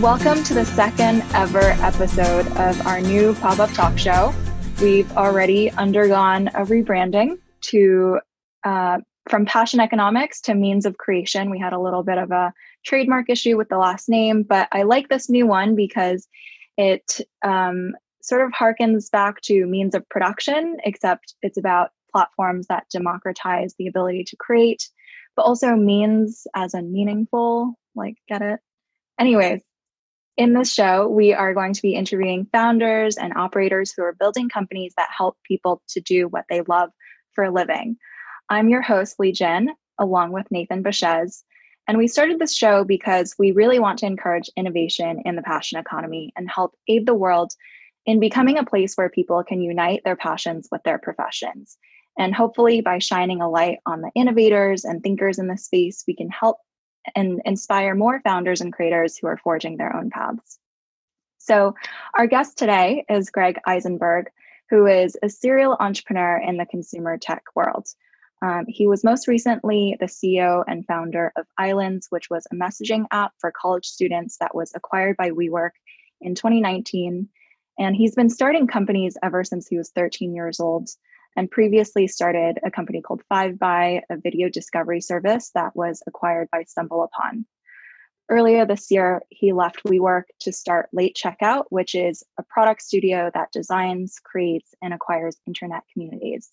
Welcome to the second ever episode of our new pop up talk show. We've already undergone a rebranding to uh, from passion economics to means of creation. We had a little bit of a trademark issue with the last name, but I like this new one because it um, sort of harkens back to means of production, except it's about platforms that democratize the ability to create, but also means as a meaningful, like, get it? Anyways, in this show, we are going to be interviewing founders and operators who are building companies that help people to do what they love for a living. I'm your host, Li Jin, along with Nathan Baschez. And we started this show because we really want to encourage innovation in the passion economy and help aid the world in becoming a place where people can unite their passions with their professions. And hopefully, by shining a light on the innovators and thinkers in this space, we can help and inspire more founders and creators who are forging their own paths. So, our guest today is Greg Isenberg, who is a serial entrepreneur in the consumer tech world. Um, he was most recently the CEO and founder of Islands, which was a messaging app for college students that was acquired by WeWork in 2019. And he's been starting companies ever since he was 13 years old and previously started a company called Fiveby, a video discovery service that was acquired by StumbleUpon. Earlier this year, he left WeWork to start Late Checkout, which is a product studio that designs, creates, and acquires internet communities.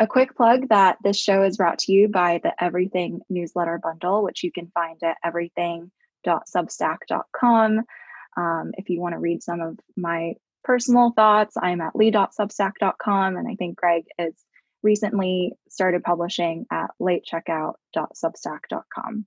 A quick plug that this show is brought to you by the Everything newsletter bundle, which you can find at everything.substack.com. Um, if you want to read some of my personal thoughts, I'm at li.substack.com, and I think Greg is recently started publishing at latecheckout.substack.com.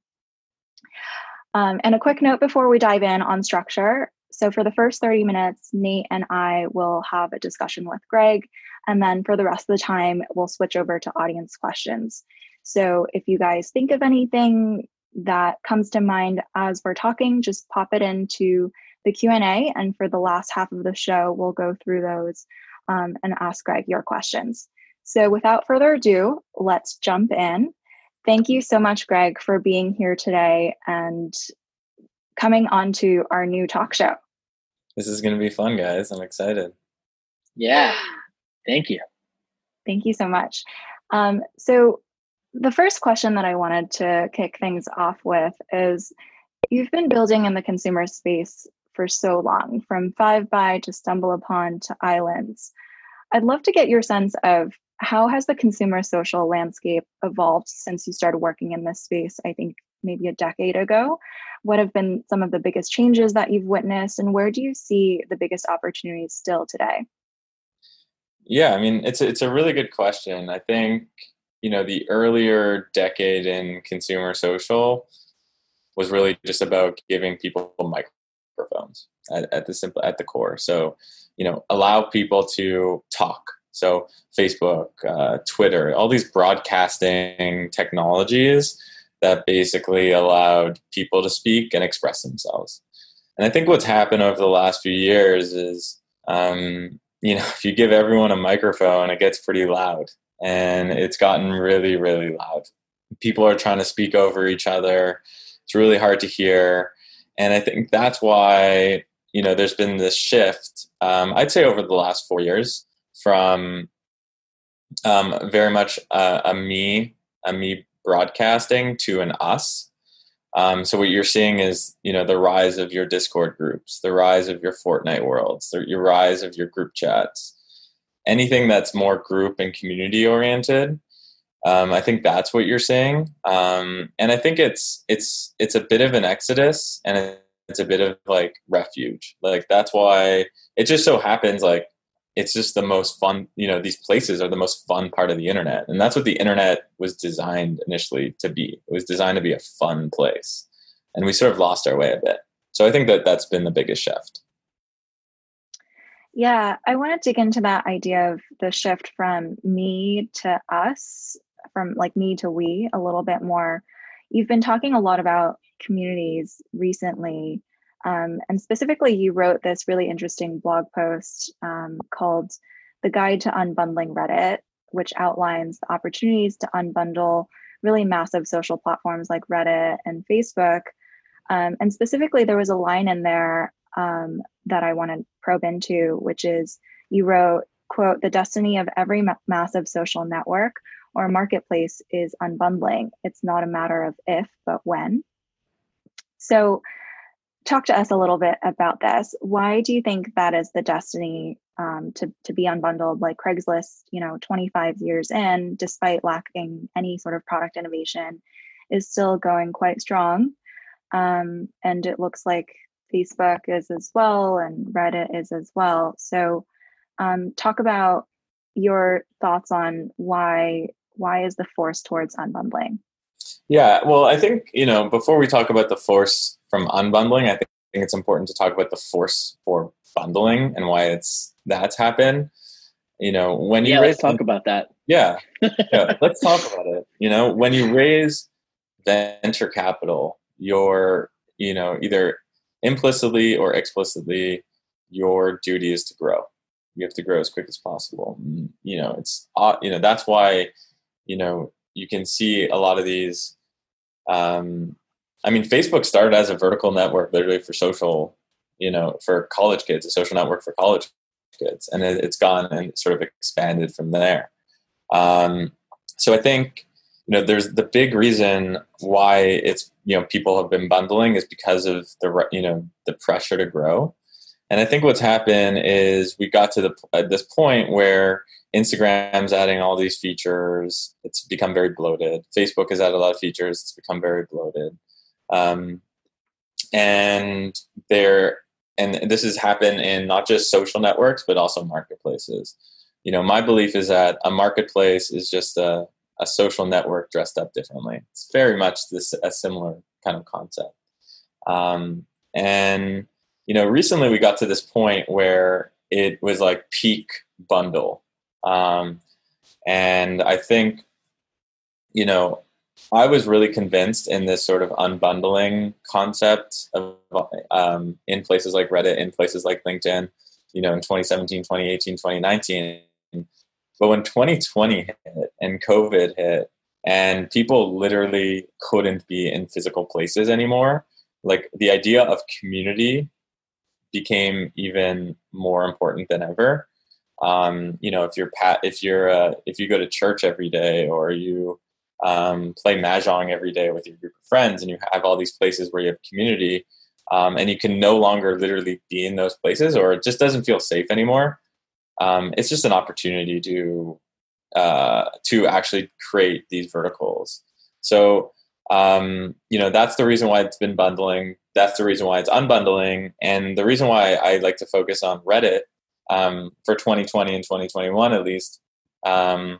Um, and a quick note before we dive in on structure. So, for the first 30 minutes, Nate and I will have a discussion with Greg. And then for the rest of the time, we'll switch over to audience questions. So, if you guys think of anything that comes to mind as we're talking, just pop it into the Q&A. And for the last half of the show, we'll go through those um, and ask Greg your questions. So without further ado, let's jump in. Thank you so much, Greg, for being here today and coming on to our new talk show. This is going to be fun, guys. I'm excited. Yeah. Thank you. Thank you so much. Um, so, the first question that I wanted to kick things off with is you've been building in the consumer space for so long, from Fiveby to StumbleUpon to Islands. I'd love to get your sense of how has the consumer social landscape evolved since you started working in this space, I think maybe a decade ago? What have been some of the biggest changes that you've witnessed, and where do you see the biggest opportunities still today? Yeah, I mean, it's a, it's a really good question. I think you know the earlier decade in consumer social was really just about giving people micro microphones at, at the simple at the core. So, you know, allow people to talk. So, Facebook, uh, Twitter, all these broadcasting technologies that basically allowed people to speak and express themselves. And I think what's happened over the last few years is, um, you know, if you give everyone a microphone, it gets pretty loud, and it's gotten really, really loud. People are trying to speak over each other. It's really hard to hear and I think that's why you know there's been this shift. Um, I'd say over the last four years from um, very much a, a, me a me broadcasting to an us. Um, so what you're seeing is you know the rise of your Discord groups, the rise of your Fortnite worlds, the your rise of your group chats. Anything that's more group and community oriented um, I think that's what you're saying, um, and I think it's it's it's a bit of an exodus, and it's a bit of like refuge. Like that's why it just so happens like it's just the most fun. You know, these places are the most fun part of the internet, and that's what the internet was designed initially to be. It was designed to be a fun place, and we sort of lost our way a bit. So I think that that's been the biggest shift. Yeah, I want to dig into that idea of the shift from me to us from like me to we a little bit more. You've been talking a lot about communities recently. Um, and specifically, you wrote this really interesting blog post um, called The Guide to Unbundling Reddit, which outlines the opportunities to unbundle really massive social platforms like Reddit and Facebook Um, and specifically, there was a line in there um, that I want to probe into, which is you wrote, quote, the destiny of every ma- massive social network or marketplace is unbundling. It's not a matter of if, but when. So, talk to us a little bit about this. Why do you think that is the destiny um, to to be unbundled? Like Craigslist, you know, 25 years in, despite lacking any sort of product innovation, is still going quite strong. Um, and it looks like Facebook is as well, and Reddit is as well. So, um, talk about your thoughts on why why is the force towards unbundling? Yeah, well, I think you know before we talk about the force from unbundling, I think it's important to talk about the force for bundling and why it's that's happened. You know, when you yeah, raise let's talk about that. Yeah, yeah, let's talk about it. You know, when you raise venture capital, you're you know either implicitly or explicitly your duty is to grow you have to grow as quick as possible mm, you know it's uh, you know that's why you know you can see a lot of these um, i mean facebook started as a vertical network literally for social you know for college kids a social network for college kids and it, has gone and sort of expanded from there. Um, so i think you know there's the big reason why it's you know people have been bundling is because of the you know the pressure to grow and i think what's happened is we got to the at this point where instagram's adding all these features. It's become very bloated. Facebook has added a lot of features. It's become very bloated. Um, and there and this has happened in not just social networks but also marketplaces. You know my belief is that a marketplace is just a a social network dressed up differently. It's very much this a similar kind of concept. Um, and you know, recently we got to this point where it was like peak bundle, um, and I think you know I was really convinced in this sort of unbundling concept of, um, in places like Reddit, in places like LinkedIn, you know, in 2017, 2018, 2019. But when 2020 hit and COVID hit, and people literally couldn't be in physical places anymore, like the idea of community became even more important than ever. Um, you know, if you're pat, if you're uh, if you go to church every day, or you um, play mahjong every day with your group of friends, and you have all these places where you have community, um, and you can no longer literally be in those places, or it just doesn't feel safe anymore um, it's just an opportunity to uh, to actually create these verticals. So um, you know that's the reason why it's been bundling. That's the reason why it's unbundling, and the reason why I like to focus on Reddit um, for 2020 and 2021 at least um,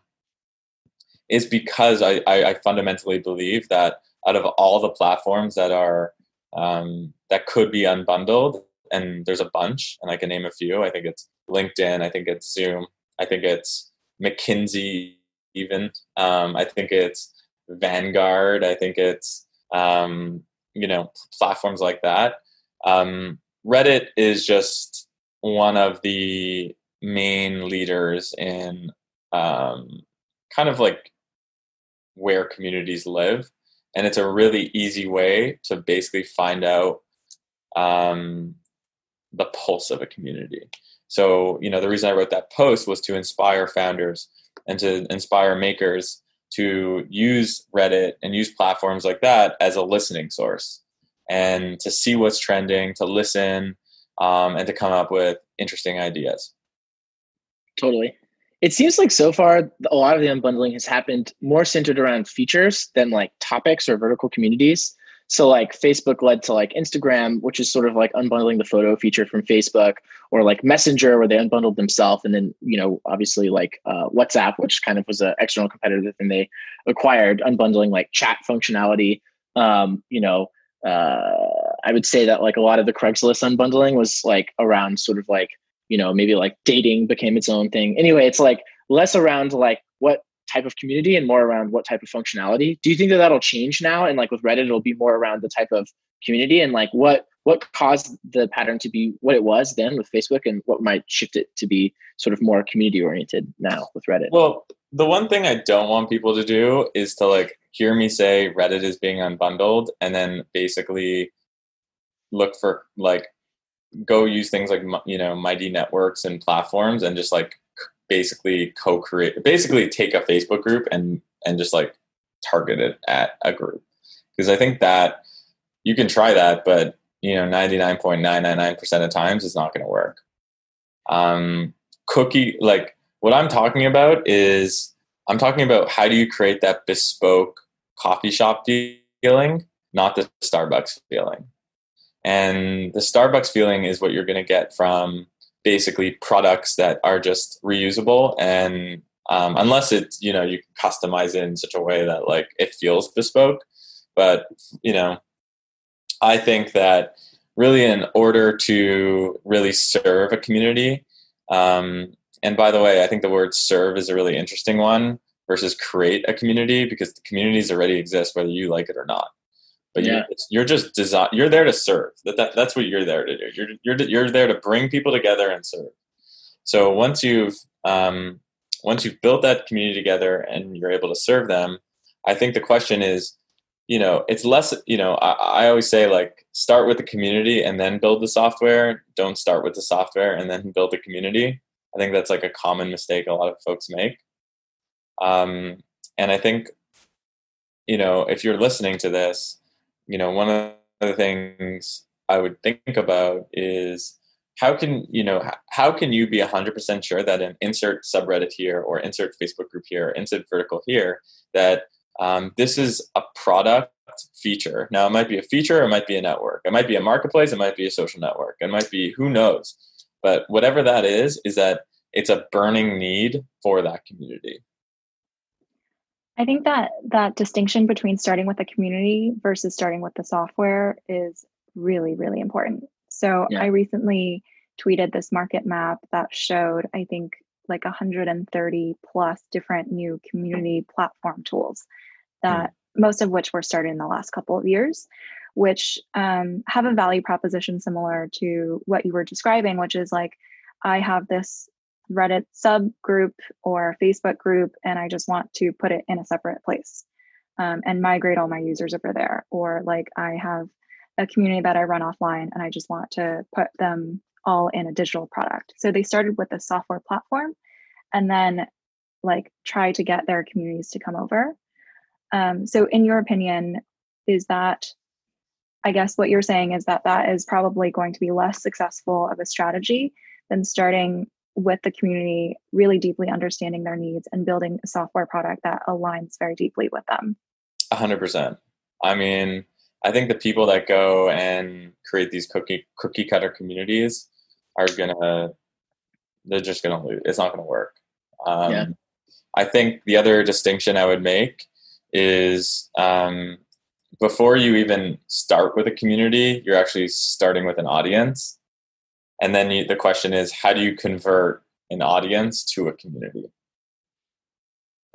is because I, I, I, fundamentally believe that out of all the platforms that are um, that could be unbundled, and there's a bunch, and I can name a few. I think it's LinkedIn. I think it's Zoom. I think it's McKinsey. Even um, I think it's Vanguard. I think it's um, you know platforms like that. Um, Reddit is just one of the main leaders in um, kind of like where communities live and it's a really easy way to basically find out um, the pulse of a community. So, you know, the reason I wrote that post was to inspire founders and to inspire makers to use Reddit and use platforms like that as a listening source and to see what's trending, to listen, um, and to come up with interesting ideas. Totally. It seems like so far a lot of the unbundling has happened more centered around features than like topics or vertical communities. So like Facebook led to like Instagram, which is sort of like unbundling the photo feature from Facebook, or like Messenger, where they unbundled themselves, and then you know obviously like uh, WhatsApp, which kind of was an external competitor that they acquired, unbundling like chat functionality. Um, you know, uh, I would say that like a lot of the Craigslist unbundling was like around sort of like you know maybe like dating became its own thing. Anyway, it's like less around like what type of community and more around what type of functionality. Do you think that that'll change now? And like with Reddit, it'll be more around the type of community and like what what caused the pattern to be what it was then with Facebook, and what might shift it to be sort of more community oriented now with Reddit. Well, the one thing I don't want people to do is to like hear me say Reddit is being unbundled and then basically look for like go use things like you know mighty networks and platforms and just like basically co-create basically take a facebook group and and just like target it at a group. Because i think that you can try that but you know 99.999% of times it's not going to work. Um cookie like what i'm talking about is i'm talking about how do you create that bespoke coffee shop feeling not the starbucks feeling. And the starbucks feeling is what you're going to get from basically products that are just reusable and um, unless it's you know you can customize it in such a way that like it feels bespoke. But you know i think that really in order to really serve a community um, and by the way i think the word serve is a really interesting one versus create a community because the communities already exist whether you like it or not but yeah. you're, you're just design you're there to serve. That, that that's what you're there to do. You're you're you're there to bring people together and serve. So once you've um, once you've built that community together and you're able to serve them i think the question is you know it's less you know I, I always say like start with the community and then build the software. Don't start with the software and then build the community. I think that's like a common mistake a lot of folks make. Um, and i think you know if you're listening to this you know, one of the things I would think about is how can you know how can you be 100% sure that an insert subreddit here or insert facebook group here or insert vertical here that um, this is a product feature? Now it might be a feature it might be a network. It might be a marketplace it might be a social network. It might be who knows? But whatever that is is that it's a burning need for that community I think that that distinction between starting with the community versus starting with the software is really, really important. So yeah. I recently tweeted this market map that showed, I think, like 130 plus different new community platform tools that mm. most of which were started in the last couple of years, which um, have a value proposition similar to what you were describing, which is like, I have this Reddit subgroup or Facebook group, and I just want to put it in a separate place um, and migrate all my users over there. Or like I have a community that I run offline and I just want to put them all in a digital product. So they started with a software platform and then like try to get their communities to come over. Um, so, in your opinion, is that I guess what you're saying is that that is probably going to be less successful of a strategy than starting with the community, really deeply understanding their needs and building a software product that aligns very deeply with them. A hundred percent. I mean, I think the people that go and create these cookie cookie cutter communities are gonna they're just gonna lose. It's not gonna work. Um, yeah. I think the other distinction I would make is um, before you even start with a community, you're actually starting with an audience. And then you, the question is, how do you convert an audience to a community?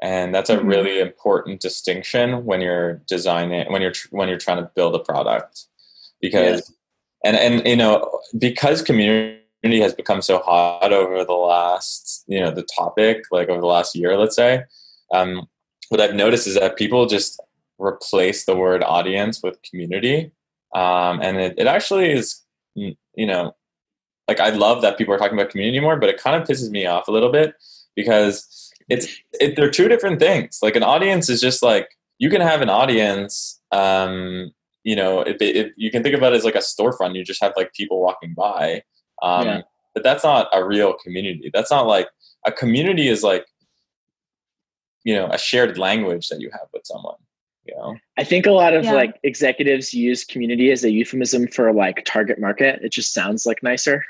And that's a mm-hmm. really important distinction when you're designing when you're when you're trying to build a product, because and and you know because community has become so hot over the last you know the topic like over the last year, let's say. Um, what I've noticed is that people just replace the word audience with community, um, and it, it actually is you know like I love that people are talking about community more, but it kind of pisses me off a little bit because it's it, they're two different things. Like an audience is just like you can have an audience. Um, you know, if, if you can think about it as like a storefront, you just have like people walking by. Um, yeah. But that's not a real community. That's not like a community is like you know a shared language that you have with someone you know? I think a lot of yeah. like executives use community as a euphemism for like target market. It just sounds like nicer.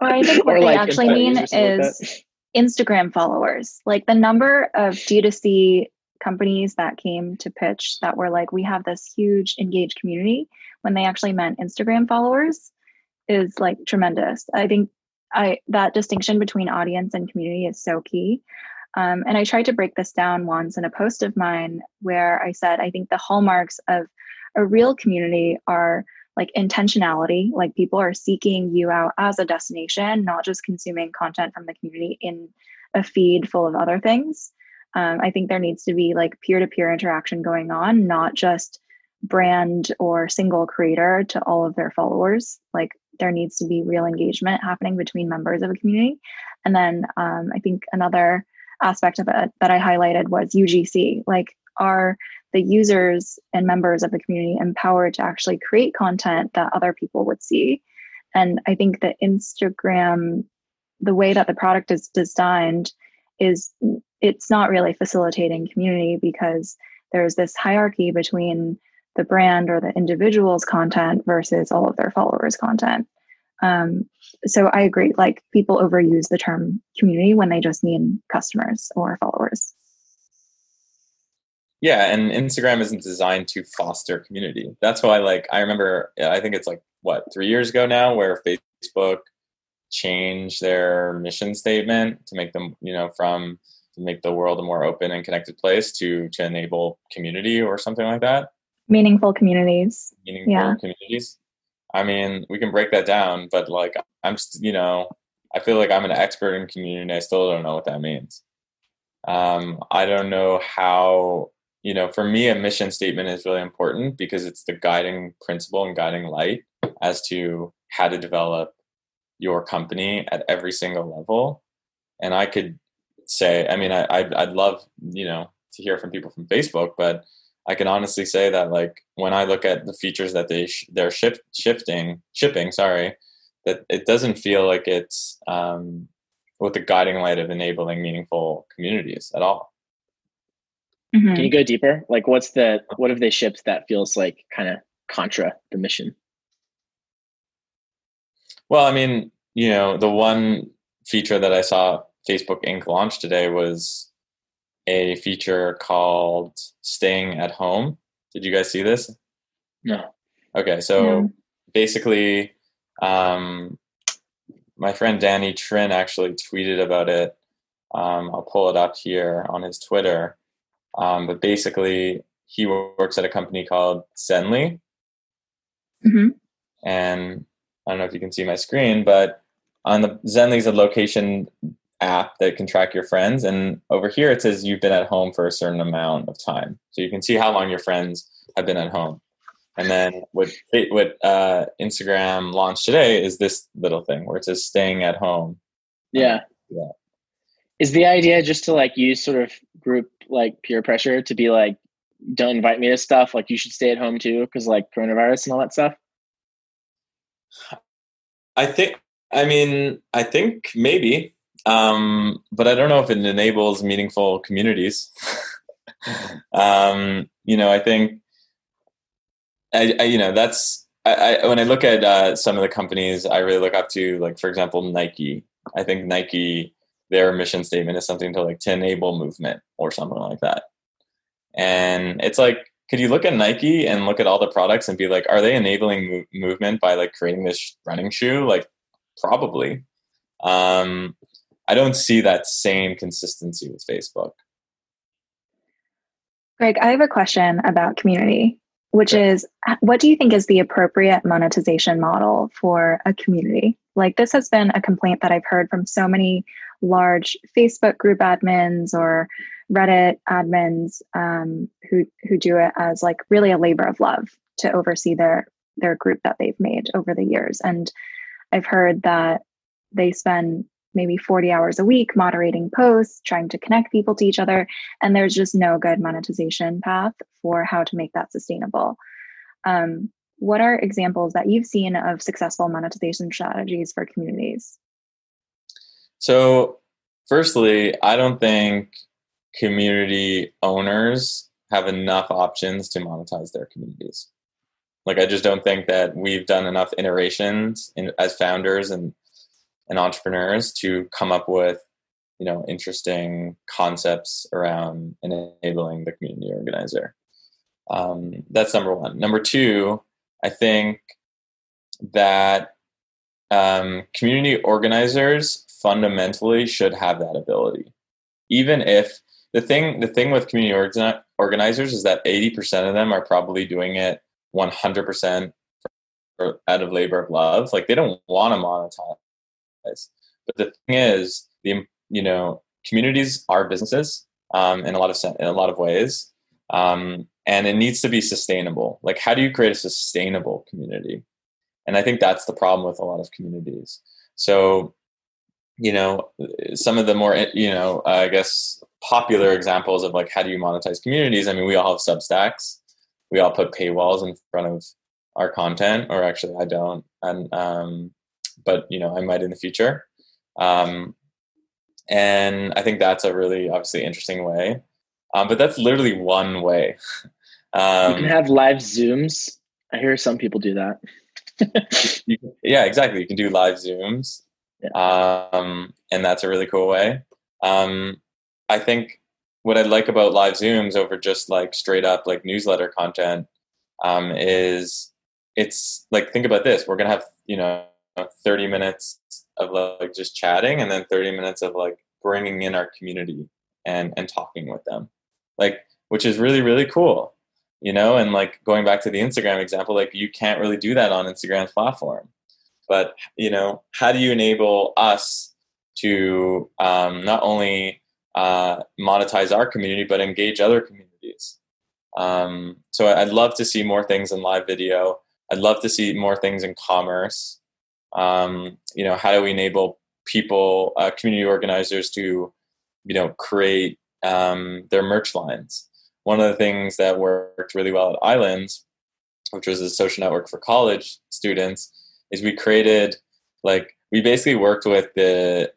Well, i think what they like actually mean is like instagram followers. Like the number of d2c companies that came to pitch that were like we have this huge engaged community when they actually meant instagram followers is like tremendous. I think i that distinction between audience and community is so key um, and I tried to break this down once in a post of mine where I said, I think the hallmarks of a real community are like intentionality, like people are seeking you out as a destination, not just consuming content from the community in a feed full of other things. Um, I think there needs to be like peer to peer interaction going on, not just brand or single creator to all of their followers. Like there needs to be real engagement happening between members of a community. And then um, I think another aspect of it that I highlighted was UGC. Like, are the users and members of the community empowered to actually create content that other people would see? And I think that Instagram, the way that the product is designed, is it's not really facilitating community because there's this hierarchy between the brand or the individual's content versus all of their followers' content. Um, so I agree. Like people overuse the term community when they just mean customers or followers. Yeah, and Instagram isn't designed to foster community. That's why, like, I remember, I think it's like what three years ago now, where Facebook changed their mission statement to make them, you know, from to make the world a more open and connected place to to enable community or something like that meaningful communities meaningful yeah. communities i mean we can break that down but like i'm you know i feel like i'm an expert in community. And i still don't know what that means. Um, i don't know how you know for me a mission statement is really important because it's the guiding principle and guiding light as to how to develop your company at every single level. And i could say i mean I, I'd, I'd love you know to hear from people from facebook but i can honestly say that like when i look at the features that they sh- they're ship- shifting shipping sorry that it doesn't feel like it's um, with the guiding light of enabling meaningful communities at all mm-hmm. can you go deeper like what's the what have they shipped that feels like kind of contra the mission well i mean you know the one feature that i saw Facebook Inc. launch today was a feature called Staying at Home. Did you guys see this? No. Okay, so no. basically, um, my friend Danny Trinh actually tweeted about it. Um, I'll pull it up here on his Twitter. Um, but basically, he works at a company called Zenly. Mm-hmm. And I don't know if you can see my screen, but on the Zenly's a location app that can track your friends. And over here, it says you've been at home for a certain amount of time. So you can see how long your friends have been at home. And then what what uh, Instagram launched today is this little thing where it says staying at home. Yeah. yeah. Is the idea just to like use sort of group like peer pressure to be like, don't invite me to stuff like you should stay at home too because like coronavirus and all that stuff? I think. I mean, I think maybe um, but I don't know if it enables meaningful communities. um, you know, I think, I, I you know, that's I, I, when I look at uh, some of the companies I really look up to, like for example, Nike. I think Nike, their mission statement is something to like to enable movement or something like that. And it's like, could you look at Nike and look at all the products and be like, are they enabling mo- movement by like creating this running shoe? Like, probably. Um, I don't see that same consistency with Facebook. Greg, I have a question about community, which is what do you think is the appropriate monetization model for a community? Like, this has been a complaint that I've heard from so many large Facebook group admins or Reddit admins um, who who do it as like really a labor of love to oversee their their group that they've made over the years. And I've heard that they spend maybe 40 hours a week moderating posts, trying to connect people to each other. And there's just no good monetization path for how to make that sustainable. Um, what are examples that you've seen of successful monetization strategies for communities? So, firstly, I don't think community owners have enough options to monetize their communities. Like, I just don't think that we've done enough iterations in, as founders and and entrepreneurs to come up with you know interesting concepts around enabling the community organizer. Um, that's number one. Number two i think that um, community organizers fundamentally should have that ability. Even if the thing the thing with community orga- organizers is that 80% of them are probably doing it 100% out of labor of love. Like they don't want to monetize but the thing is, the you know communities are businesses um, in a lot of in a lot of ways, um, and it needs to be sustainable. Like, how do you create a sustainable community? And I think that's the problem with a lot of communities. So, you know, some of the more, you know, I guess popular examples of like how do you monetize communities? I mean, we all have Substacks. We all put paywalls in front of our content, or actually, I don't. And um, but you know, I might in the future. Um, and I think that's a really obviously interesting way. Um, but that's literally one way. Um, you can have live Zooms. I hear some people do that. yeah, exactly. You can do live Zooms, yeah. um, and that's a really cool way. Um, I think what I like about live Zooms over just like straight up like newsletter content um, is it's like think about this: we're gonna have you know 30 minutes of like just chatting, and then 30 minutes of like bringing in our community and and talking with them, like which is really really cool you know and like going back to the instagram example like you can't really do that on instagram's platform. But you know how do you enable us to um, not only uh, monetize our community but engage other communities? Um, so i'd love to see more things in live video. I'd love to see more things in commerce um, you know how do we enable people uh, community organizers to you know create um, their merch lines? One of the things that worked really well at Islands, which was a social network for college students, is we created like we basically worked with the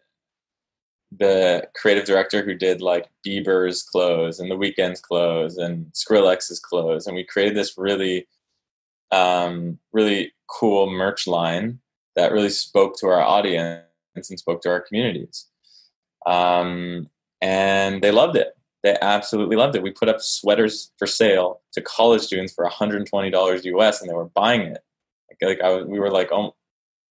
the creative director who did like Bieber's clothes and the Weeknd's clothes and Skrillex's clothes, and we created this really, um, really cool merch line that really spoke to our audience and spoke to our communities. Um, and they loved it. They absolutely loved it. We put up sweaters for sale to college students for $120 US, and they were buying it. Like, like I we were like, oh,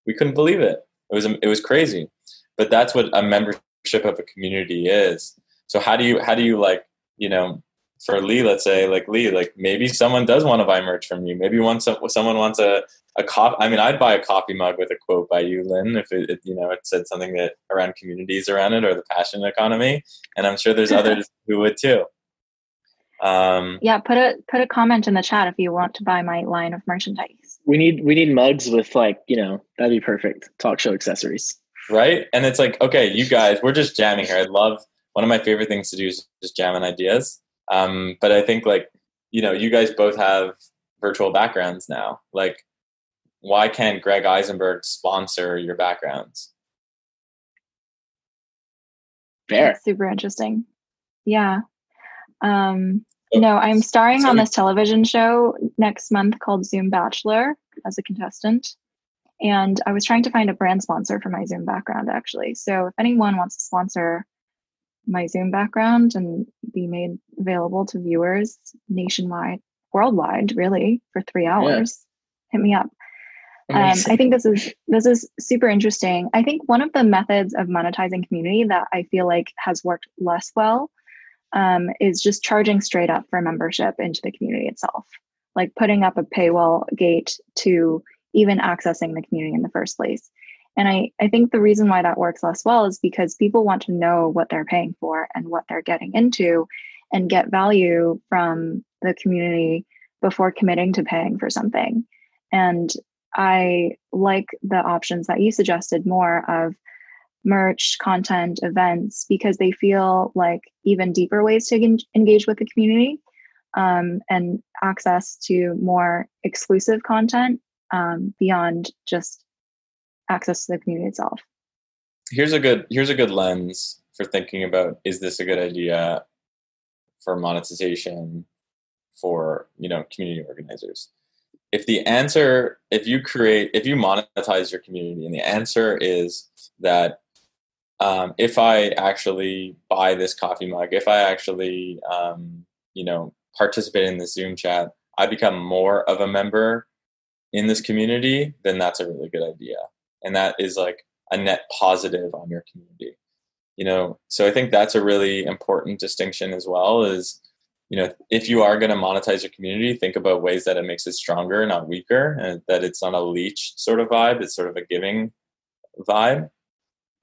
we couldn't believe it. It was it was crazy. But that's what a membership of a community is. So how do you how do you like you know for Li, let's say, like Li, like maybe someone does want to buy merch from you. Maybe once someone wants a a coffee. I mean, I'd buy a coffee mug with a quote by you, Lynn, if it, it, you know it said something that around communities around it or the passion economy. And I'm sure there's others who would too. Um, yeah, put a put a comment in the chat if you want to buy my line of merchandise. We need we need mugs with like you know that'd be perfect talk show accessories. Right, and it's like okay, you guys, we're just jamming here. I love one of my favorite things to do is just jamming ideas. Um, but I think like you know, you guys both have virtual backgrounds now. Like, why can't Greg Isenberg sponsor your backgrounds? Fair. That's super interesting. Yeah. Um, oh, no, I'm starring so on this television show next month called Zoom Bachelor as a contestant. And I was trying to find a brand sponsor for my Zoom background actually. So if anyone wants to sponsor my Zoom background and be made available to viewers nationwide, worldwide, really, for three hours. Yeah. Hit me up. Um, I think this is this is super interesting. I think one of the methods of monetizing community that I feel like has worked less well um, is just charging straight up for membership into the community itself, like putting up a paywall gate to even accessing the community in the first place. And I, I think the reason why that works less well is because people want to know what they're paying for and what they're getting into and get value from the community before committing to paying for something. And I like the options that you suggested more of merch, content, events, because they feel like even deeper ways to engage with the community um, and access to more exclusive content um, beyond just access to the community itself. Here's a good here's a good lens for thinking about is this a good idea for monetization for you know community organizers if the answer if you create if you monetize your community and the answer is that um, if i actually buy this coffee mug if i actually um, you know participate in this zoom chat i become more of a member in this community then that's a really good idea and that is like a net positive on your community you know so i think that's a really important distinction as well is you know if you are going to monetize your community think about ways that it makes it stronger not weaker and that it's not a leech sort of vibe it's sort of a giving vibe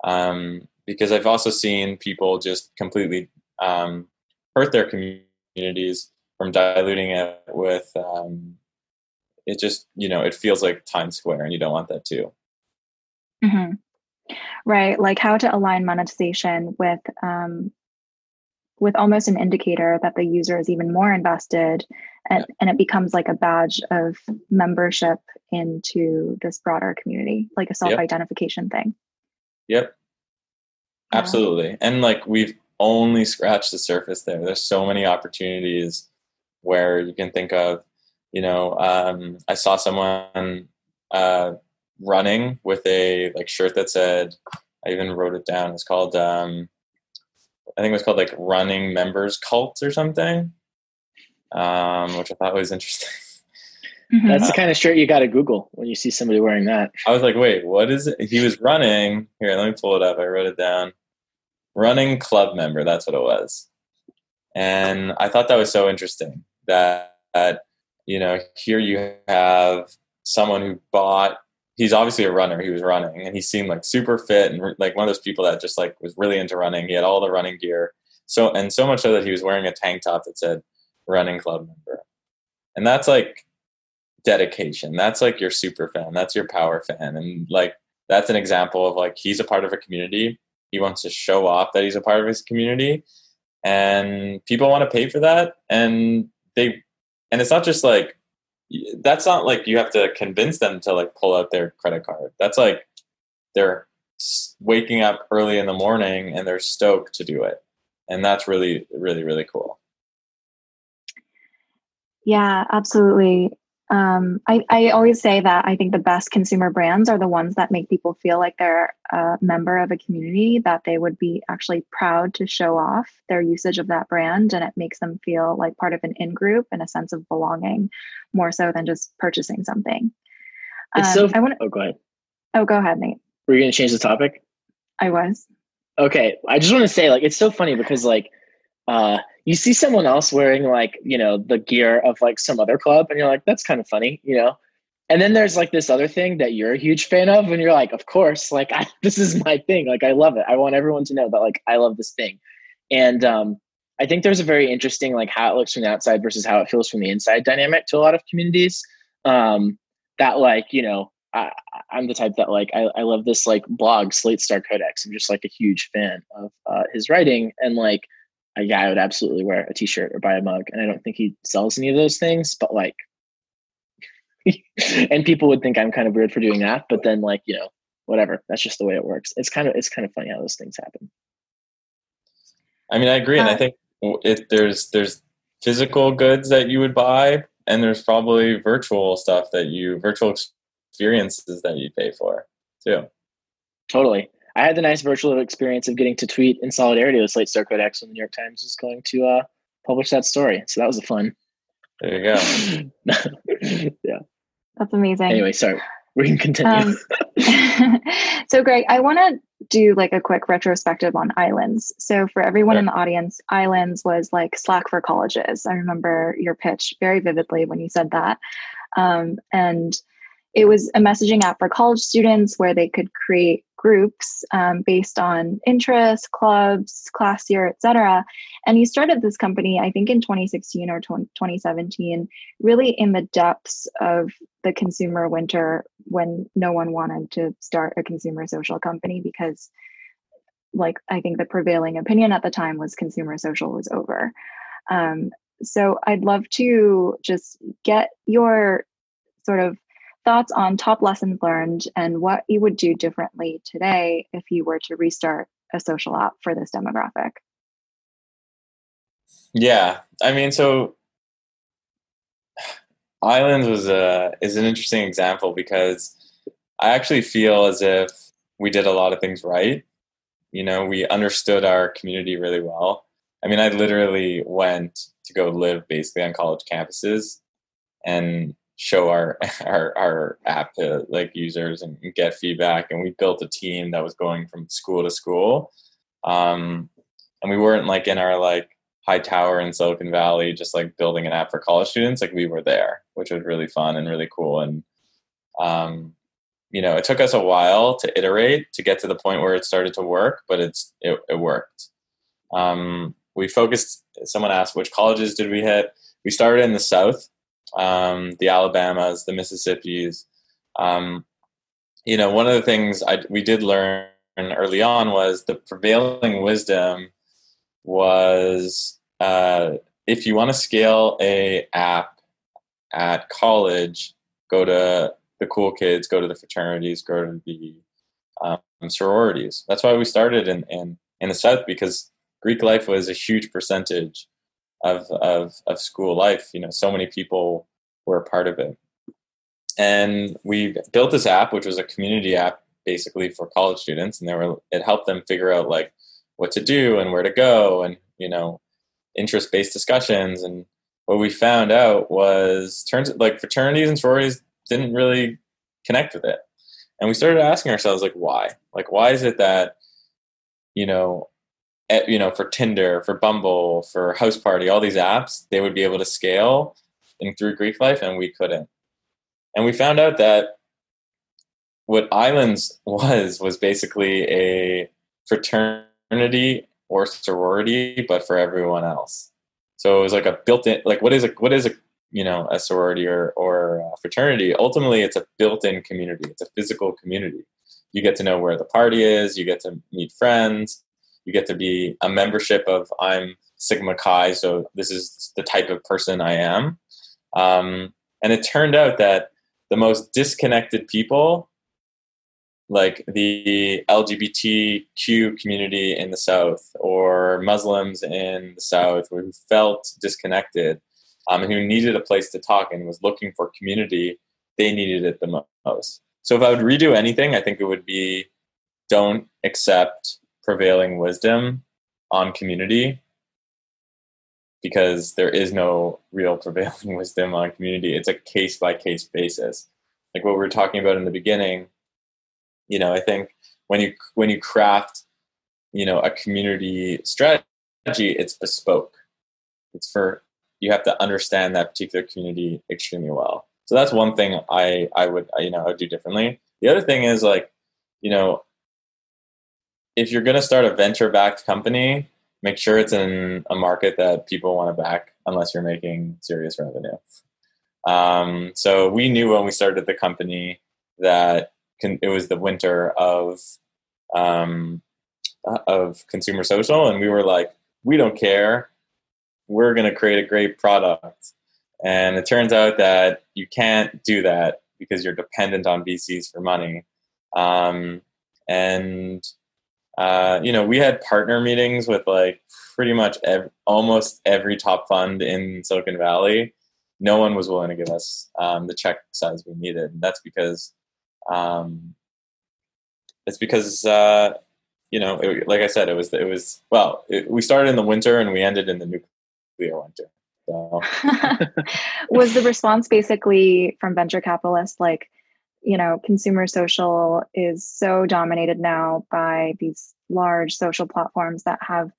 um, because i've also seen people just completely um, hurt their communities from diluting it with um, it just you know it feels like Times Square, and you don't want that too. Mm-hmm. Right, like how to align monetization with um, with almost an indicator that the user is even more invested, and, yeah. and it becomes like a badge of membership into this broader community, like a self identification yep. thing. Yep, absolutely, and like we've only scratched the surface there. There's so many opportunities where you can think of you know um, i saw someone uh, running with a like shirt that said i even wrote it down. It's called um, i think it was called like running members cult or something um, which i thought was interesting. Mm-hmm. that's the kind of shirt you got to google when you see somebody wearing that. I was like wait what is it? He was running. Here let me pull it up. I wrote it down. Running club member that's what it was. And i thought that was so interesting that, that you know, here you have someone who bought he's obviously a runner. He was running and he seemed like super fit and like one of those people that just like was really into running. He had all the running gear. So and so much so that he was wearing a tank top that said running club member. And that's like dedication. That's like your super fan. That's your power fan. And like that's an example of like he's a part of a community. He wants to show off that he's a part of his community. And people want to pay for that. And they and it's not just like that's not like you have to convince them to like pull out their credit card. That's like they're waking up early in the morning and they're stoked to do it. And that's really, really, really cool. Yeah, absolutely. Um, I, I always say that I think the best consumer brands are the ones that make people feel like they're a member of a community, that they would be actually proud to show off their usage of that brand. And it makes them feel like part of an in group and a sense of belonging more so than just purchasing something. It's um, so, I want Oh, go ahead. Oh, go ahead, Nate. Were you going to change the topic? I was. Okay. I just want to say, like, it's so funny because, like, uh, you see someone else wearing like you know the gear of like some other club and you're like that's kind of funny you know? And then there's like this other thing that you're a huge fan of and you're like of course like I, this is my thing like i love it. I want everyone to know that like i love this thing. And um, i think there's a very interesting like how it looks from the outside versus how it feels from the inside dynamic to a lot of communities um, that like you know I, am the type that like I, I love this like blog slate star codex. I'm just like a huge fan of uh, his writing and like a guy would absolutely wear a t-shirt or buy a mug and i don't think he sells any of those things but like and people would think i'm kind of weird for doing that but then like you know whatever that's just the way it works. It's kind of it's kind of funny how those things happen. I mean i agree and i uh, think it there's there's physical goods that you would buy and there's probably virtual stuff that you virtual experiences that you pay for too. Totally I had the nice virtual experience of getting to tweet in solidarity with Slate Star Codex when the New York Times was going to uh, publish that story. So that was a fun. There you go. yeah. That's amazing. Anyway, sorry. We can continue. Um, so, Greg, I want to do like a quick retrospective on Islands. So, for everyone in the audience, Islands was like Slack for colleges. I remember your pitch very vividly when you said that. Um, and it was a messaging app for college students where they could create groups um, based on interests, clubs, class year, etc. And he started this company, I think, in 2016 or 2017, really in the depths of the consumer winter when no one wanted to start a consumer social company because, like, I think the prevailing opinion at the time was consumer social was over. Um, so I'd love to just get your sort of thoughts on top lessons learned and what you would do differently today if you were to restart a social app for this demographic. Yeah, I mean, so Islands was a is an interesting example because I actually feel as if we did a lot of things right. You know, we understood our community really well. I mean, I literally went to go live basically on college campuses and show our our, our app to like users and get feedback and we built a team that was going from school to school. Um, and we weren't like in our like high tower in silicon valley just like building an app for college students. Like we were there which was really fun and really cool. And um, you know it took us a while to iterate to get to the point where it started to work but it's it, it worked. Um, we focused someone asked which colleges did we hit? We started in the South, um, the Alabamas, the Mississippis. Um, you know, one of the things I, we did learn early on was the prevailing wisdom was uh, if you want to scale a app at college, go to the cool kids, go to the fraternities, go to the um, sororities. That's why we started in, in, in the South because Greek life was a huge percentage of, of, of school life. You know, so many people were a part of it. And we built this app, which was a community app basically for college students. And they were, it helped them figure out like what to do and where to go and, you know, interest based discussions. And what we found out was turns like fraternities and sororities didn't really connect with it. And we started asking ourselves like why? Like why is it that you know you know for Tinder, for Bumble, for Houseparty, all these apps, they would be able to scale in through Greek life and we couldn't. And we found out that what Islands was was basically a fraternity or sorority, but for everyone else. So it was like a built-in, like what is a what is a you know a sorority or or a fraternity? Ultimately, it's a built-in community. It's a physical community. You get to know where the party is. You get to meet friends. You get to be a membership of I'm Sigma Chi, so this is the type of person I am. Um, and it turned out that the most disconnected people like the LGBTQ community in the South or Muslims in the South who felt disconnected um, and who needed a place to talk and was looking for community, they needed it the most. So if I would redo anything, I think it would be don't accept prevailing wisdom on community because there is no real prevailing wisdom on community. It's a case by case basis. Like what we were talking about in the beginning, you know i think when you when you craft you know a community strategy it's bespoke it's for you have to understand that particular community extremely well so that's one thing i i would you know i would do differently the other thing is like you know if you're going to start a venture backed company make sure it's in a market that people want to back unless you're making serious revenue um, so we knew when we started the company that con- it was the winter of um, of consumer social, and we were like, we don't care. We're going to create a great product. And it turns out that you can't do that because you're dependent on VCs for money. Um, and uh, you know, we had partner meetings with like pretty much ev- almost every top fund in Silicon Valley. No one was willing to give us um, the check size we needed. And that's because um, it's because uh, you know, it, like I said, it was it was well, it, we started in the winter and we ended in the nuclear winter. So. was the response basically from venture capitalists like, you know, consumer social is so dominated now by these large social platforms that have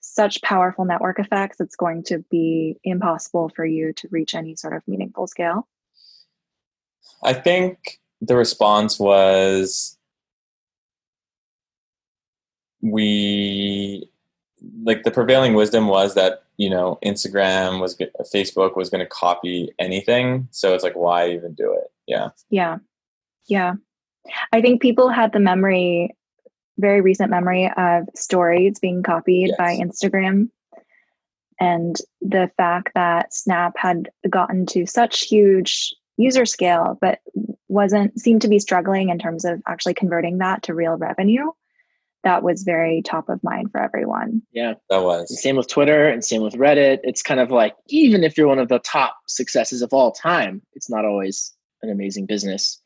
such powerful network effects, it's going to be impossible for you to reach any sort of meaningful scale? I think the response was we like the prevailing wisdom was that you know instagram was facebook was going to copy anything so it's like why even do it? Yeah. Yeah yeah. I think people had the memory very recent memory of stories being copied yes. by instagram. And the fact that snap had gotten to such huge user scale but wasn't seemed to be struggling in terms of actually converting that to real revenue that was very top of mind for everyone. Yeah. That was. And same with twitter and same with reddit. It's kind of like even if you're one of the top successes of all time it's not always an amazing business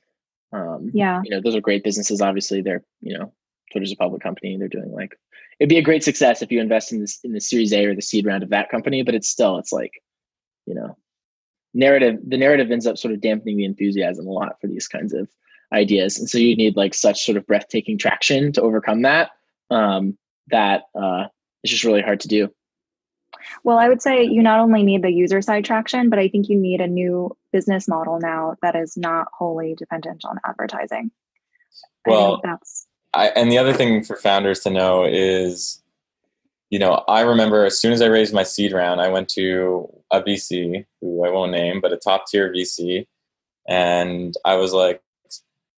um, yeah. you know those are great businesses obviously they're you know twitter's a public company they're doing like it'd be a great success if you invest in this in the series a or the seed round of that company but it's still it's like you know narrative the narrative ends up sort of dampening the enthusiasm a lot for these kinds of ideas and so you need like such sort of breathtaking traction to overcome that um, that uh, it's just really hard to do well i would say you not only need the user side traction but i think you need a new business model now that is not wholly dependent on advertising well I that's I, and the other thing for founders to know is you know, I remember as soon as I raised my seed round, I went to a VC who I won't name, but a top tier VC, and I was like,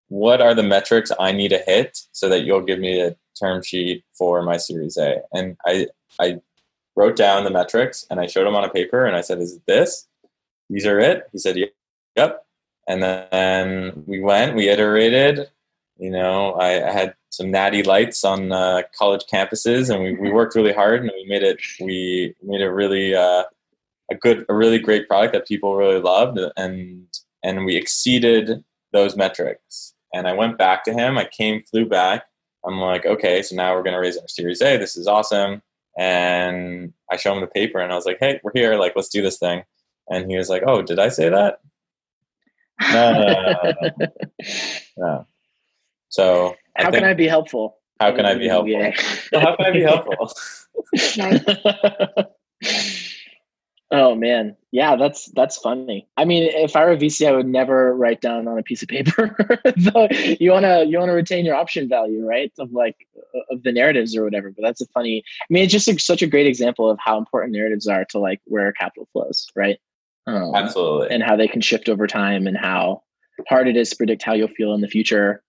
"What are the metrics I need to hit so that you'll give me a term sheet for my Series A?" And I I wrote down the metrics and I showed him on a paper and I said, "Is it this? These are it." He said, "Yep." And then we went, we iterated. You know, I, I had some natty lights on uh, college campuses, and we, we worked really hard, and we made it. We made a really uh, a good, a really great product that people really loved, and and we exceeded those metrics. And I went back to him. I came, flew back. I'm like, okay, so now we're going to raise our Series A. This is awesome. And I show him the paper, and I was like, hey, we're here. Like, let's do this thing. And he was like, oh, did I say that? No, no, no, no, no. So how I can I be helpful? How can I be helpful? Yeah. how can I be helpful? oh man, yeah, that's that's funny. I mean, if I were a VC, I would never write down on a piece of paper. you wanna you wanna retain your option value, right? Of like of the narratives or whatever. But that's a funny. I mean, it's just a, such a great example of how important narratives are to like where capital flows, right? Um, Absolutely. And how they can shift over time, and how hard it is to predict how you'll feel in the future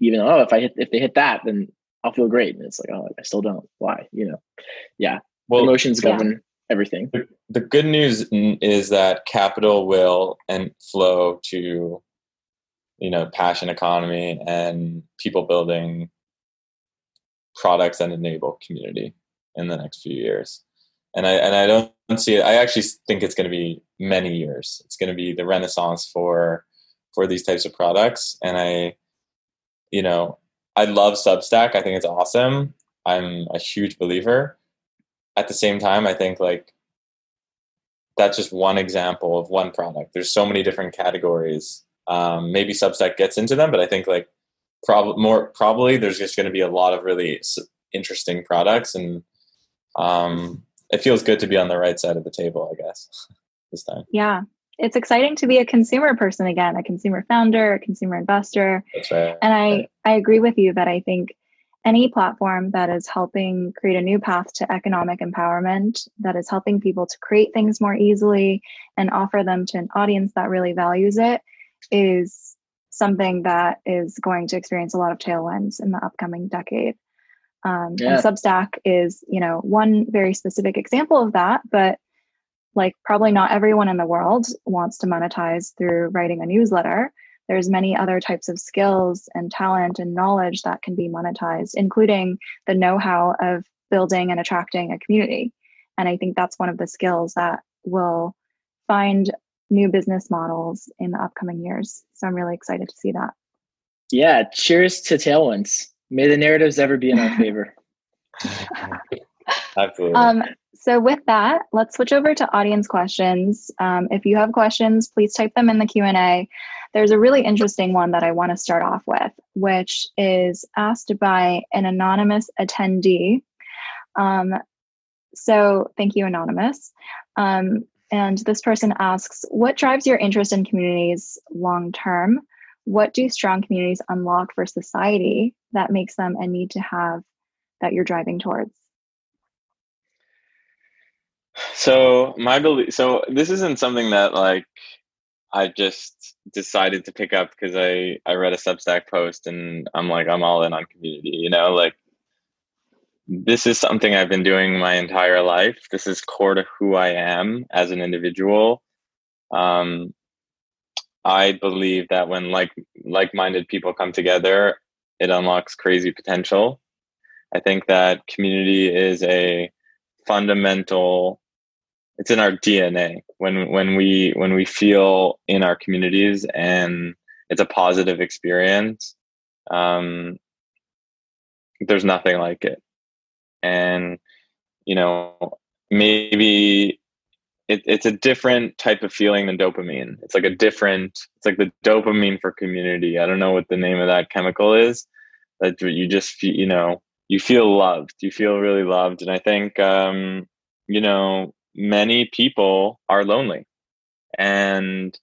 even though, oh, if I hit, if they hit that, then I'll feel great. And it's like, oh, I still don't. Why? You know? Yeah. Well, emotions govern yeah. Everything. The, the good news is that capital will and flow to, you know, passion economy and people building products that enable community in the next few years. And I and I don't see it. I actually think it's going to be many years. It's going to be the renaissance for for these types of products. And I you know, I love Substack. I think it's awesome. I'm a huge believer. At the same time, I think like that's just one example of one product. There's so many different categories. Um, maybe Substack gets into them, but I think like probably more probably there's just going to be a lot of really interesting products, and um, it feels good to be on the right side of the table. I guess this time. Yeah, it's exciting to be a consumer person again, a consumer founder, a consumer investor. That's right. And I, I agree with you that I think any platform that is helping create a new path to economic empowerment, that is helping people to create things more easily and offer them to an audience that really values it, is something that is going to experience a lot of tailwinds in the upcoming decade. Um, yeah. And Substack is, you know, one very specific example of that, but like probably not everyone in the world wants to monetize through writing a newsletter there's many other types of skills and talent and knowledge that can be monetized including the know-how of building and attracting a community. And i think that's one of the skills that will find new business models in the upcoming years. So i'm really excited to see that. Yeah cheers to tailwinds. May the narratives ever be in our favor. Absolutely. Um, so with that, let's switch over to audience questions. Um, if you have questions, please type them in the Q&A. There's a really interesting one that I want to start off with, which is asked by an anonymous attendee. Um, so thank you, Anonymous. Um, and this person asks, what drives your interest in communities long term? What do strong communities unlock for society that makes them a need to have that you're driving towards? So my belief. So this isn't something that like I just decided to pick up because I I read a Substack post and I'm like I'm all in on community. You know, like this is something I've been doing my entire life. This is core to who I am as an individual. Um, I believe that when like like-minded people come together, it unlocks crazy potential. I think that community is a fundamental it's in our DNA when when we when we feel in our communities and it's a positive experience. Um, there's nothing like it, and you know maybe it, it's a different type of feeling than dopamine. It's like a different. It's like the dopamine for community. I don't know what the name of that chemical is. That you just you know you feel loved. You feel really loved, and I think um, you know many people are lonely. And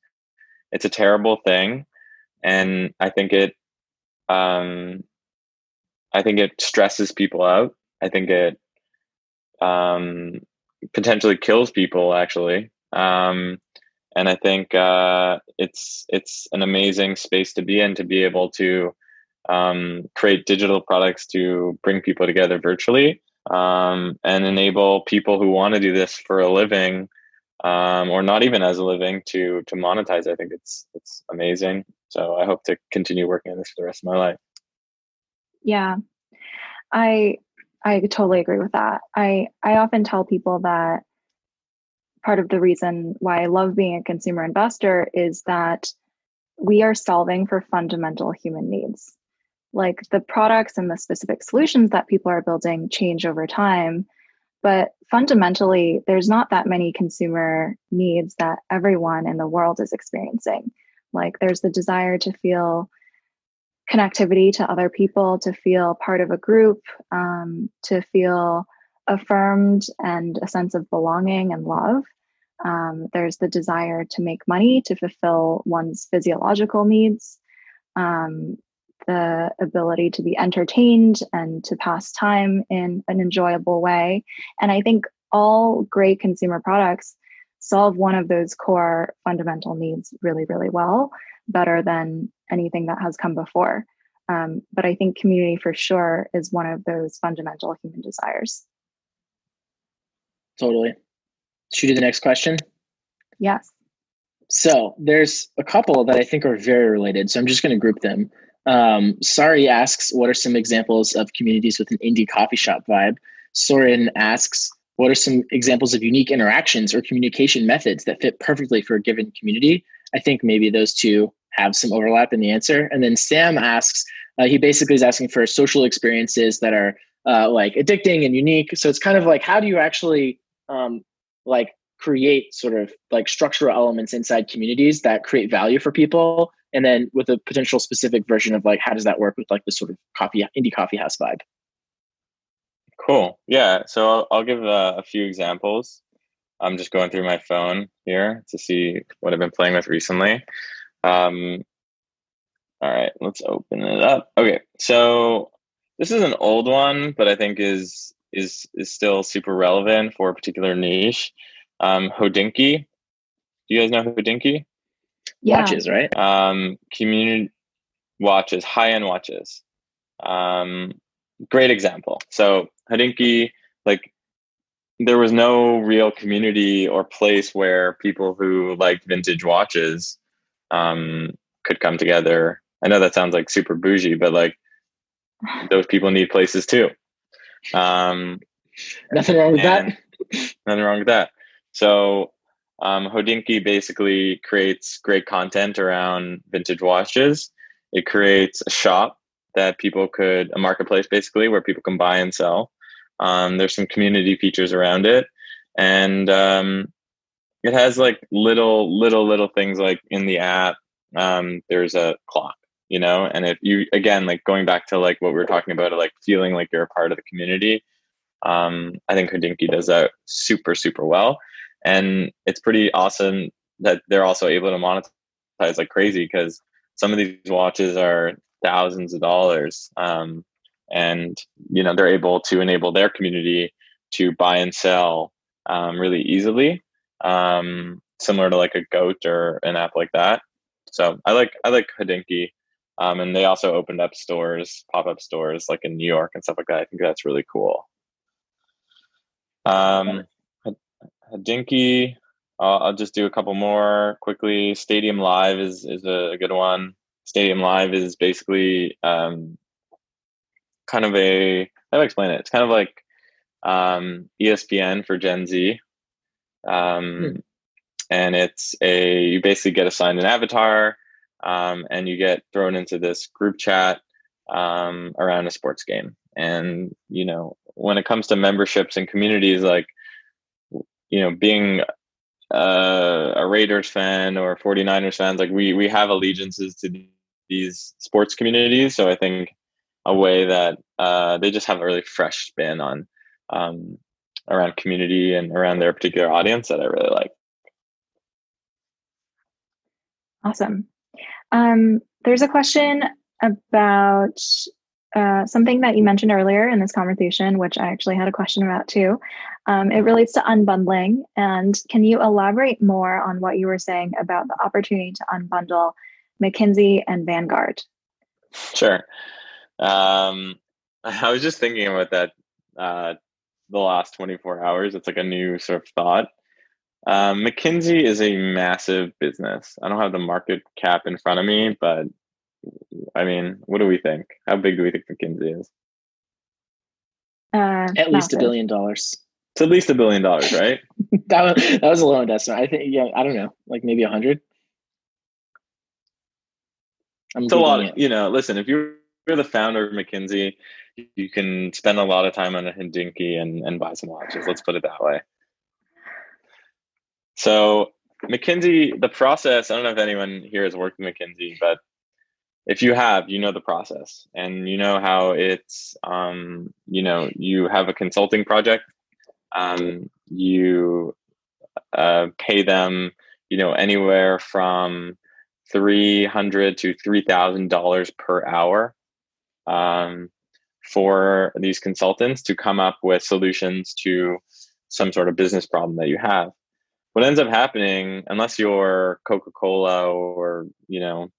it's a terrible thing. And i think it um i think it stresses people out. I think it um, potentially kills people actually. Um, and I think uh, it's it's an amazing space to be in to be able to um, create digital products to bring people together virtually um, and enable people who want to do this for a living um, or not even as a living to to monetize. I think it's it's amazing. So I hope to continue working on this for the rest of my life. Yeah, I I totally agree with that. I I often tell people that part of the reason why I love being a consumer investor is that we are solving for fundamental human needs. Like the products and the specific solutions that people are building change over time, but fundamentally, there's not that many consumer needs that everyone in the world is experiencing. Like there's the desire to feel connectivity to other people, to feel part of a group, um, to feel affirmed and a sense of belonging and love. Um, there's the desire to make money to fulfill one's physiological needs, um, the ability to be entertained and to pass time in an enjoyable way. And I think all great consumer products solve one of those core fundamental needs really, really well, better than anything that has come before. Um, but I think community for sure is one of those fundamental human desires. Totally. Should we do the next question? Yes. So there's a couple that I think are very related. So I'm just going to group them. Um, Sari asks, what are some examples of communities with an indie coffee shop vibe? Soren asks, what are some examples of unique interactions or communication methods that fit perfectly for a given community? I think maybe those two have some overlap in the answer. And then Sam asks, uh, he basically is asking for social experiences that are uh, like addicting and unique. So it's kind of like, how do you actually um, like create sort of like structural elements inside communities that create value for people? And then with a potential specific version of like, how does that work with like the sort of coffee, indie coffee house vibe? Cool. Yeah. So I'll, I'll give a, a few examples. I'm just going through my phone here to see what I've been playing with recently. Um, all right, let's open it up. Okay, so this is an old one, but I think is is is still super relevant for a particular niche. Um, Hodinkee. Do you guys know Hodinkee? Yeah. Watches, right? Um, community watches, high end watches. Um, great example. So Hodinkee, like there was no real community or place where people who liked vintage watches um, could come together. I know that sounds like super bougie, but like those people need places too. Um, nothing wrong with that. nothing wrong with that. So um, basically creates great content around vintage watches. It creates a shop that people could, a marketplace basically, where people can buy and sell. Um, there's some community features around it, and um, it has like little, little, little things like in the app. Um, there's a clock, you know, and if you again like going back to like what we were talking about, like feeling like you're a part of the community. Um, I think Hodinkee does that super, super well, and it's pretty awesome that they're also able to monetize like crazy because some of these watches are thousands of dollars. Um, and you know they're able to enable their community to buy and sell um, really easily um, similar to like a goat or an app like that so i like i like hodinkee um, and they also opened up stores pop-up stores like in new york and stuff like that i think that's really cool um hodinkee I'll, I'll just do a couple more quickly stadium live is is a, good one stadium live is basically um, kind of a how do I explain it? It's kind of like um, ESPN for Gen Z. Um, hmm. And it's a you basically get assigned an avatar, um, and you get thrown into this group chat um, around a sports game. And you know, when it comes to memberships and communities, like you know, being uh, a Raiders fan or 49ers fans, like we we have allegiances to these sports communities. So I think a way that uh, they just have a really fresh spin on um, around community and around their particular audience that I really like. Awesome. Um, there's a question about uh, something that you mentioned earlier in this conversation, which I actually had a question about too. Um, it relates to unbundling. And can you elaborate more on what you were saying about the opportunity to unbundle McKinsey and Vanguard? Sure. Um, I was just thinking about that uh, the last 24 hours. It's like a new sort of thought. Um, McKinsey is a massive business. I don't have the market cap in front of me, but I mean, what do we think? How big do we think McKinsey is? Uh, At least a billion dollars. It's at least a billion dollars, right? that was that was a low investment. I think yeah, I don't know, like maybe a hundred. It's a lot. It. You know, listen, if you're the founder of McKinsey, you can spend a lot of time on a Hodinkee and, and buy some watches. Let's put it that way. So McKinsey, the process, I don't know if anyone here has worked with McKinsey, but if you have, you know the process and you know how it's, um, you know, you have a consulting project, um, you uh, pay them, you know, anywhere from 300 to $3,000 per hour um, for these consultants to come up with solutions to some sort of business problem that you have. What ends up happening, unless you're Coca Cola or you know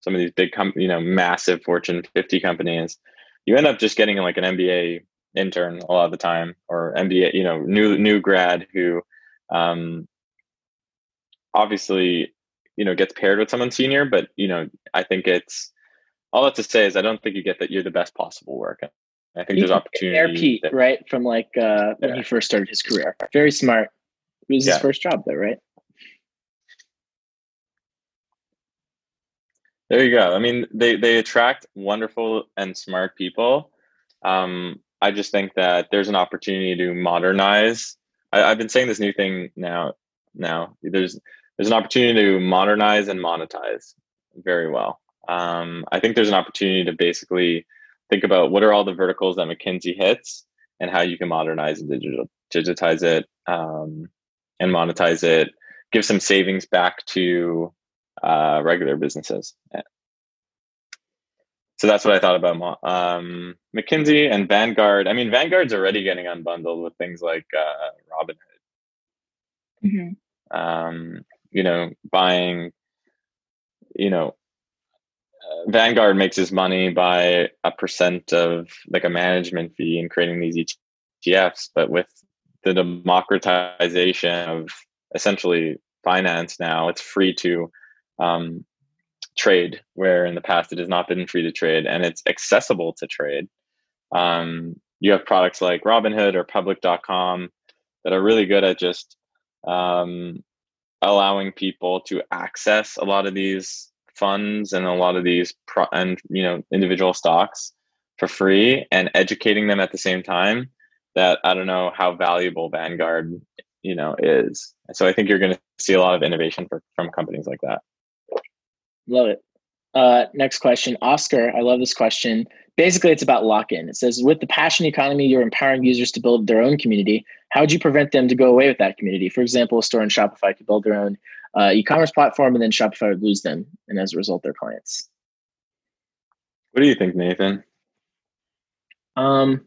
some of these big com- you know massive Fortune 50 companies, you end up just getting like an MBA intern a lot of the time, or MBA you know new new grad who um, obviously you know gets paired with someone senior, but you know I think it's all that to say is I don't think you get that you're the best possible work. I think there's opportunity. Mayor Pete, that, right from like uh, when yeah. he first started his career, very smart it was yeah. his first job, though, right? There you go. I mean, they they attract wonderful and smart people. Um, I just think that there's an opportunity to modernize. I, have been saying this new thing now. Now there's there's an opportunity to modernize and monetize very well. Um, I think there's an opportunity to basically think about what are all the verticals that McKinsey hits and how you can modernize and digital digitize it. Um, and monetize it, give some savings back to uh, regular businesses. So that's what I thought about um, McKinsey and Vanguard. I mean, Vanguard's already getting unbundled with things like uh, Robinhood. Mm-hmm. Um, you know, buying, you know, uh, Vanguard makes his money by a percent of like a management fee and creating these ETFs, but with the democratization of essentially finance now it's free to um, trade where in the past it has not been free to trade and it's accessible to trade um, you have products like robinhood or public.com that are really good at just um, allowing people to access a lot of these funds and a lot of these pro- and you know individual stocks for free and educating them at the same time that I don't know how valuable Vanguard, you know, is. So I think you're going to see a lot of innovation for, from companies like that. Love it. Uh, next question, Oscar. I love this question. Basically, it's about lock-in. It says, with the passion economy, you're empowering users to build their own community. How would you prevent them to go away with that community? For example, a store in Shopify could build their own uh, e-commerce platform, and then Shopify would lose them, and as a result, their clients. What do you think, Nathan? Um,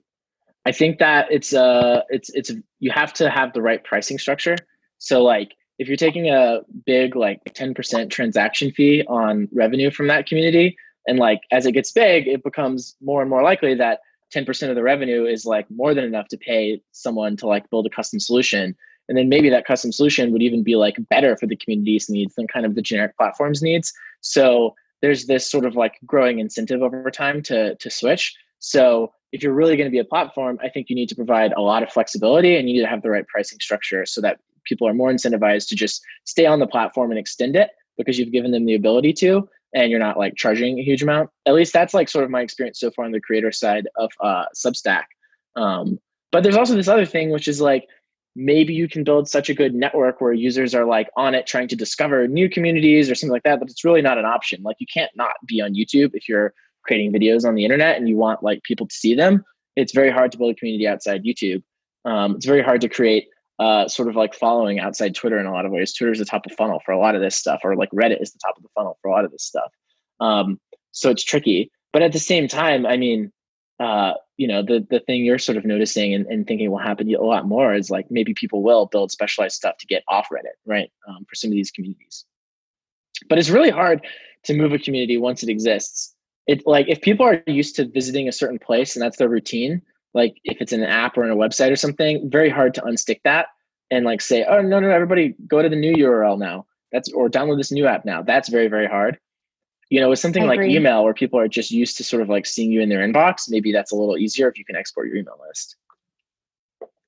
I think that it's uh it's it's you have to have the right pricing structure. So like if you're taking a big like 10% transaction fee on revenue from that community and like as it gets big it becomes more and more likely that 10% of the revenue is like more than enough to pay someone to like build a custom solution. And then maybe that custom solution would even be like better for the community's needs than kind of the generic platform's needs. So there's this sort of like growing incentive over time to to switch. So if you're really going to be a platform, I think you need to provide a lot of flexibility and you need to have the right pricing structure so that people are more incentivized to just stay on the platform and extend it because you've given them the ability to and you're not like charging a huge amount. At least that's like sort of my experience so far on the creator side of uh, Substack. Um, but there's also this other thing, which is like maybe you can build such a good network where users are like on it trying to discover new communities or something like that, but it's really not an option. Like you can't not be on YouTube if you're creating videos on the internet and you want like people to see them, it's very hard to build a community outside YouTube. Um, it's very hard to create uh, sort of like following outside Twitter in a lot of ways. Twitter is the top of funnel for a lot of this stuff, or like Reddit is the top of the funnel for a lot of this stuff. Um, so it's tricky. But at the same time, I mean, uh, you know, the the thing you're sort of noticing and, and thinking will happen a lot more is like maybe people will build specialized stuff to get off Reddit, right? Um, for some of these communities. But it's really hard to move a community once it exists. It like if people are used to visiting a certain place and that's their routine, like if it's an app or on a website or something, very hard to unstick that and like say, oh no, no, everybody go to the new URL now. That's or download this new app now. That's very, very hard. You know, with something like email where people are just used to sort of like seeing you in their inbox, maybe that's a little easier if you can export your email list.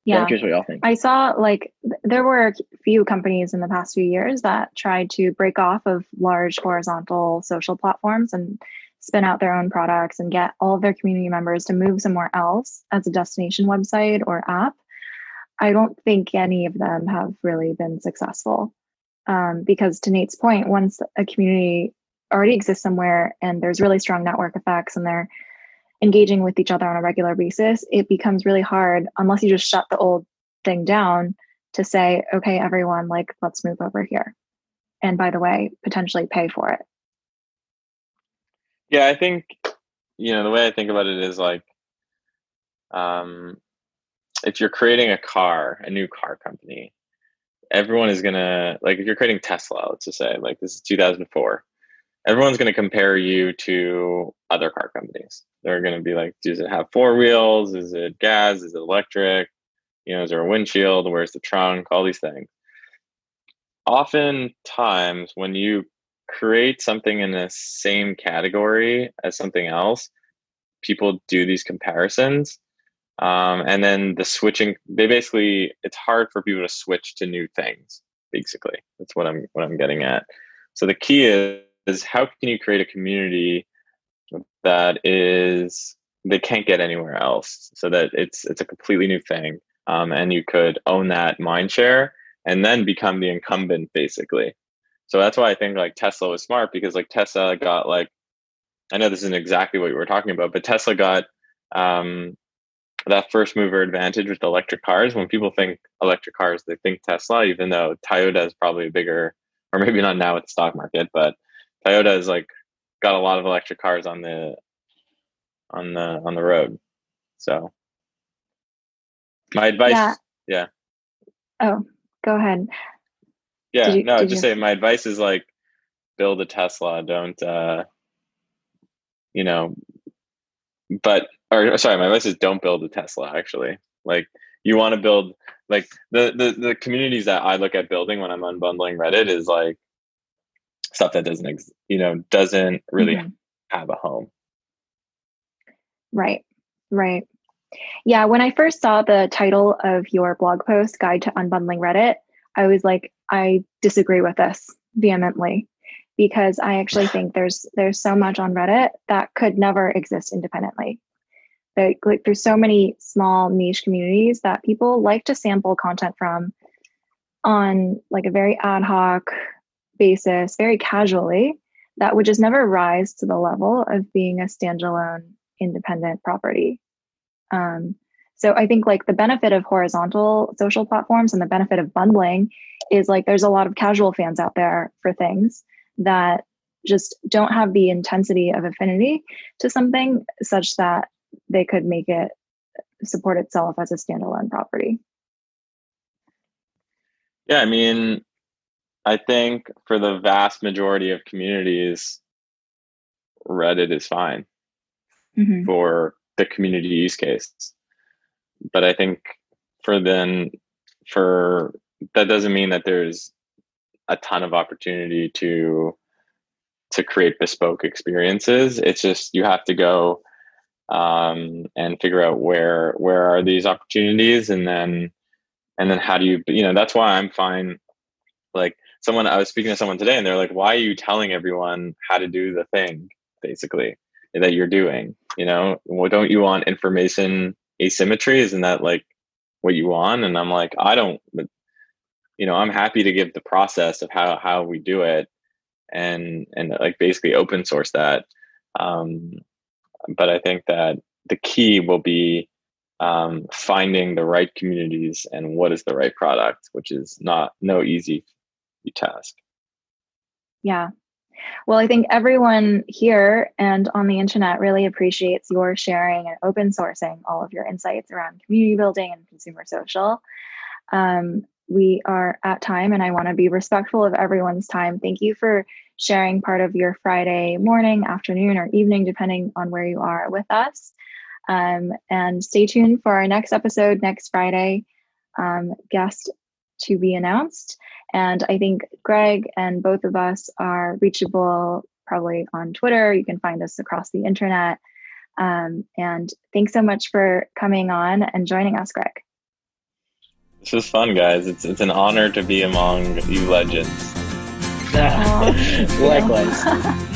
Yeah. I'm curious what y'all think. I saw like there were a few companies in the past few years that tried to break off of large horizontal social platforms and spin out their own products and get all of their community members to move somewhere else as a destination website or app. I don't think any of them have really been successful. Um, because to Nate's point, once a community already exists somewhere and there's really strong network effects and they're engaging with each other on a regular basis, it becomes really hard unless you just shut the old thing down to say, okay, everyone, like, let's move over here. And by the way, potentially pay for it. Yeah, I think, you know, the way I think about it is like, um, if you're creating a car, a new car company, everyone is gonna like if you're creating Tesla, let's just say, like this is 2004 everyone's to compare you to other car companies. They're to be like, does it have four wheels? Is it gas? Is it electric? You know, is there a windshield? Where's the trunk? All these things. Oftentimes, when you create something in the same category as something else, people do these comparisons. Um, and then the switching, they basically, it's hard for people to switch to new things. Basically, that's what I'm what I'm getting at. So the key is is how can you create a community that is they can't get anywhere else so that it's it's a completely new thing um, and you could own that mind share and then become the incumbent basically so that's why i think like tesla was smart because like tesla got like i know this isn't exactly what you were talking about but tesla got um, that first mover advantage with electric cars when people think electric cars they think tesla even though toyota is probably a bigger or maybe not now with the stock market but Toyota has like got a lot of electric cars on the on the on the road. So my advice yeah. yeah. Oh, go ahead. Yeah, you, no, just you... say my advice is like build a Tesla, don't uh you know but or sorry, my advice is don't build a Tesla actually. Like you want to build like the, the the communities that I look at building when I'm unbundling Reddit is like stuff that doesn't ex- you know doesn't really mm-hmm. have a home right right yeah when i first saw the title of your blog post guide to unbundling reddit i was like i disagree with this vehemently because i actually think there's there's so much on reddit that could never exist independently like, like there's so many small niche communities that people like to sample content from on like a very ad hoc basis, very casually, that would just never rise to the level of being a standalone independent property. Um, so I think like the benefit of horizontal social platforms and the benefit of bundling is like there's a lot of casual fans out there for things that just don't have the intensity of affinity to something such that they could make it support itself as a standalone property. Yeah, I mean, I think for the vast majority of communities, Reddit is fine mm-hmm. for the community use case. But I think for then, for that doesn't mean that there's a ton of opportunity to to create bespoke experiences. It's just you have to go um, and figure out where where are these opportunities, and then and then how do you you know that's why I'm fine like someone I was speaking to someone today and they're like, why are you telling everyone how to do the thing basically that you're doing? You know, well, don't you want information asymmetry? Isn't that like what you want? And I'm like, I don't, you know, I'm happy to give the process of how, how we do it and, and like basically open source that. Um, but I think that the key will be um, finding the right communities and what is the right product, which is not no easy task. Yeah. Well, I think everyone here and on the internet really appreciates your sharing and open sourcing all of your insights around community building and consumer social. Um, we are at time and I want to be respectful of everyone's time. Thank you for sharing part of your Friday morning, afternoon, or evening, depending on where you are with us. Um, and stay tuned for our next episode next Friday. Um, guest to be announced. And I think Greg and both of us are reachable probably on Twitter. You can find us across the internet. Um, and thanks so much for coming on and joining us, Greg. This was fun, guys. It's it's an honor to be among you legends. Likewise.